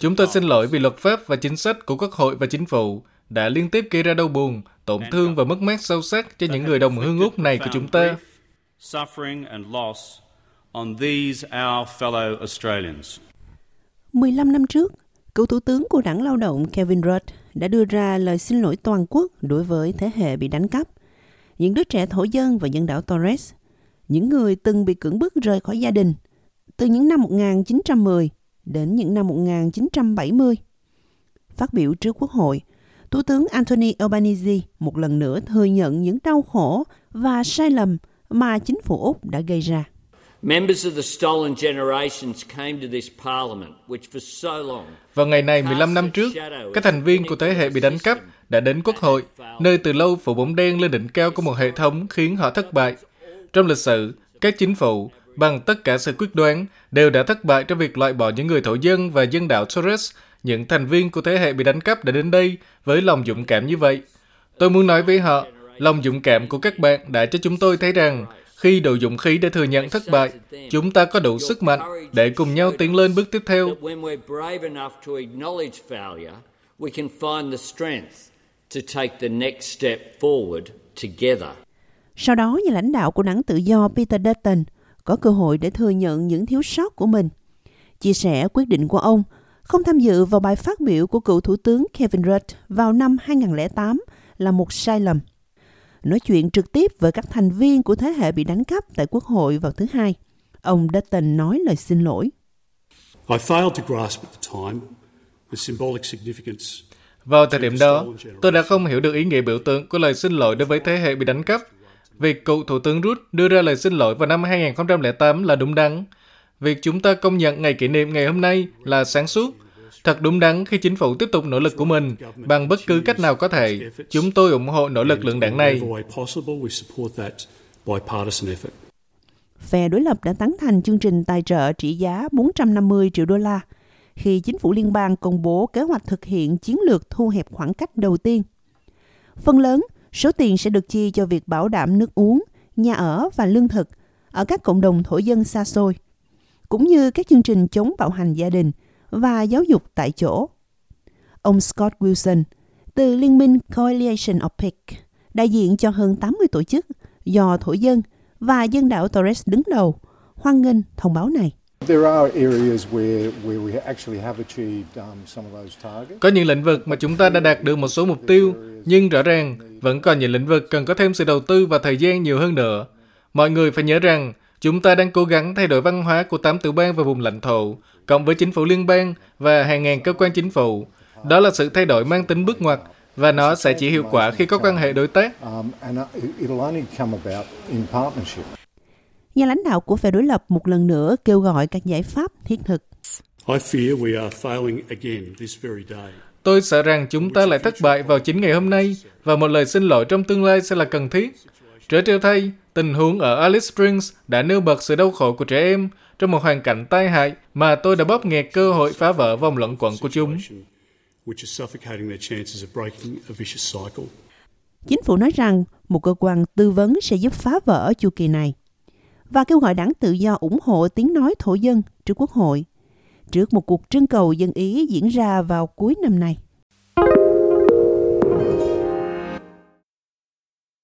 Chúng tôi xin lỗi vì luật pháp và chính sách của Quốc hội và chính phủ đã liên tiếp gây ra đau buồn, tổn thương và mất mát sâu sắc cho những người đồng hương Úc này của chúng ta. on these our fellow Australians. 15 năm trước, cựu thủ tướng của đảng lao động Kevin Rudd đã đưa ra lời xin lỗi toàn quốc đối với thế hệ bị đánh cắp, những đứa trẻ thổ dân và dân đảo Torres, những người từng bị cưỡng bức rời khỏi gia đình từ những năm 1910 đến những năm 1970. Phát biểu trước Quốc hội, Thủ tướng Anthony Albanese một lần nữa thừa nhận những đau khổ và sai lầm mà chính phủ Úc đã gây ra. Vào ngày này 15 năm trước, các thành viên của thế hệ bị đánh cắp đã đến Quốc hội, nơi từ lâu phủ bóng đen lên đỉnh cao của một hệ thống khiến họ thất bại. Trong lịch sử, các chính phủ, bằng tất cả sự quyết đoán, đều đã thất bại trong việc loại bỏ những người thổ dân và dân đảo Torres. Những thành viên của thế hệ bị đánh cắp đã đến đây với lòng dũng cảm như vậy. Tôi muốn nói với họ, lòng dũng cảm của các bạn đã cho chúng tôi thấy rằng khi đủ dũng khí để thừa nhận thất bại, chúng ta có đủ sức mạnh để cùng nhau tiến lên bước tiếp theo. Sau đó, nhà lãnh đạo của đảng tự do Peter Dutton có cơ hội để thừa nhận những thiếu sót của mình. Chia sẻ quyết định của ông không tham dự vào bài phát biểu của cựu thủ tướng Kevin Rudd vào năm 2008 là một sai lầm – nói chuyện trực tiếp với các thành viên của thế hệ bị đánh cắp tại Quốc hội vào thứ Hai. Ông Dutton nói lời xin lỗi. Vào thời điểm đó, tôi đã không hiểu được ý nghĩa biểu tượng của lời xin lỗi đối với thế hệ bị đánh cắp. Việc cựu Thủ tướng Ruth đưa ra lời xin lỗi vào năm 2008 là đúng đắn. Việc chúng ta công nhận ngày kỷ niệm ngày hôm nay là sáng suốt Thật đúng đắn khi chính phủ tiếp tục nỗ lực của mình bằng bất cứ cách nào có thể. Chúng tôi ủng hộ nỗ lực lượng đảng này. Phe đối lập đã tán thành chương trình tài trợ trị giá 450 triệu đô la khi chính phủ liên bang công bố kế hoạch thực hiện chiến lược thu hẹp khoảng cách đầu tiên. Phần lớn, số tiền sẽ được chi cho việc bảo đảm nước uống, nhà ở và lương thực ở các cộng đồng thổ dân xa xôi, cũng như các chương trình chống bạo hành gia đình – và giáo dục tại chỗ. Ông Scott Wilson từ Liên minh Coalition of Peak, đại diện cho hơn 80 tổ chức do thổ dân và dân đảo Torres đứng đầu, hoan nghênh thông báo này. Có những lĩnh vực mà chúng ta đã đạt được một số mục tiêu, nhưng rõ ràng vẫn còn những lĩnh vực cần có thêm sự đầu tư và thời gian nhiều hơn nữa. Mọi người phải nhớ rằng Chúng ta đang cố gắng thay đổi văn hóa của tám tiểu bang và vùng lãnh thổ, cộng với chính phủ liên bang và hàng ngàn cơ quan chính phủ. Đó là sự thay đổi mang tính bước ngoặt và nó sẽ chỉ hiệu quả khi có quan hệ đối tác. Nhà lãnh đạo của phe đối lập một lần nữa kêu gọi các giải pháp thiết thực. Tôi sợ rằng chúng ta lại thất bại vào chính ngày hôm nay và một lời xin lỗi trong tương lai sẽ là cần thiết. Trở treo thay, Tình huống ở Alice Springs đã nêu bật sự đau khổ của trẻ em trong một hoàn cảnh tai hại mà tôi đã bóp nghẹt cơ hội phá vỡ vòng luẩn quẩn của chúng. Chính phủ nói rằng một cơ quan tư vấn sẽ giúp phá vỡ chu kỳ này và kêu gọi đảng tự do ủng hộ tiếng nói thổ dân trước Quốc hội trước một cuộc trưng cầu dân Ý diễn ra vào cuối năm nay.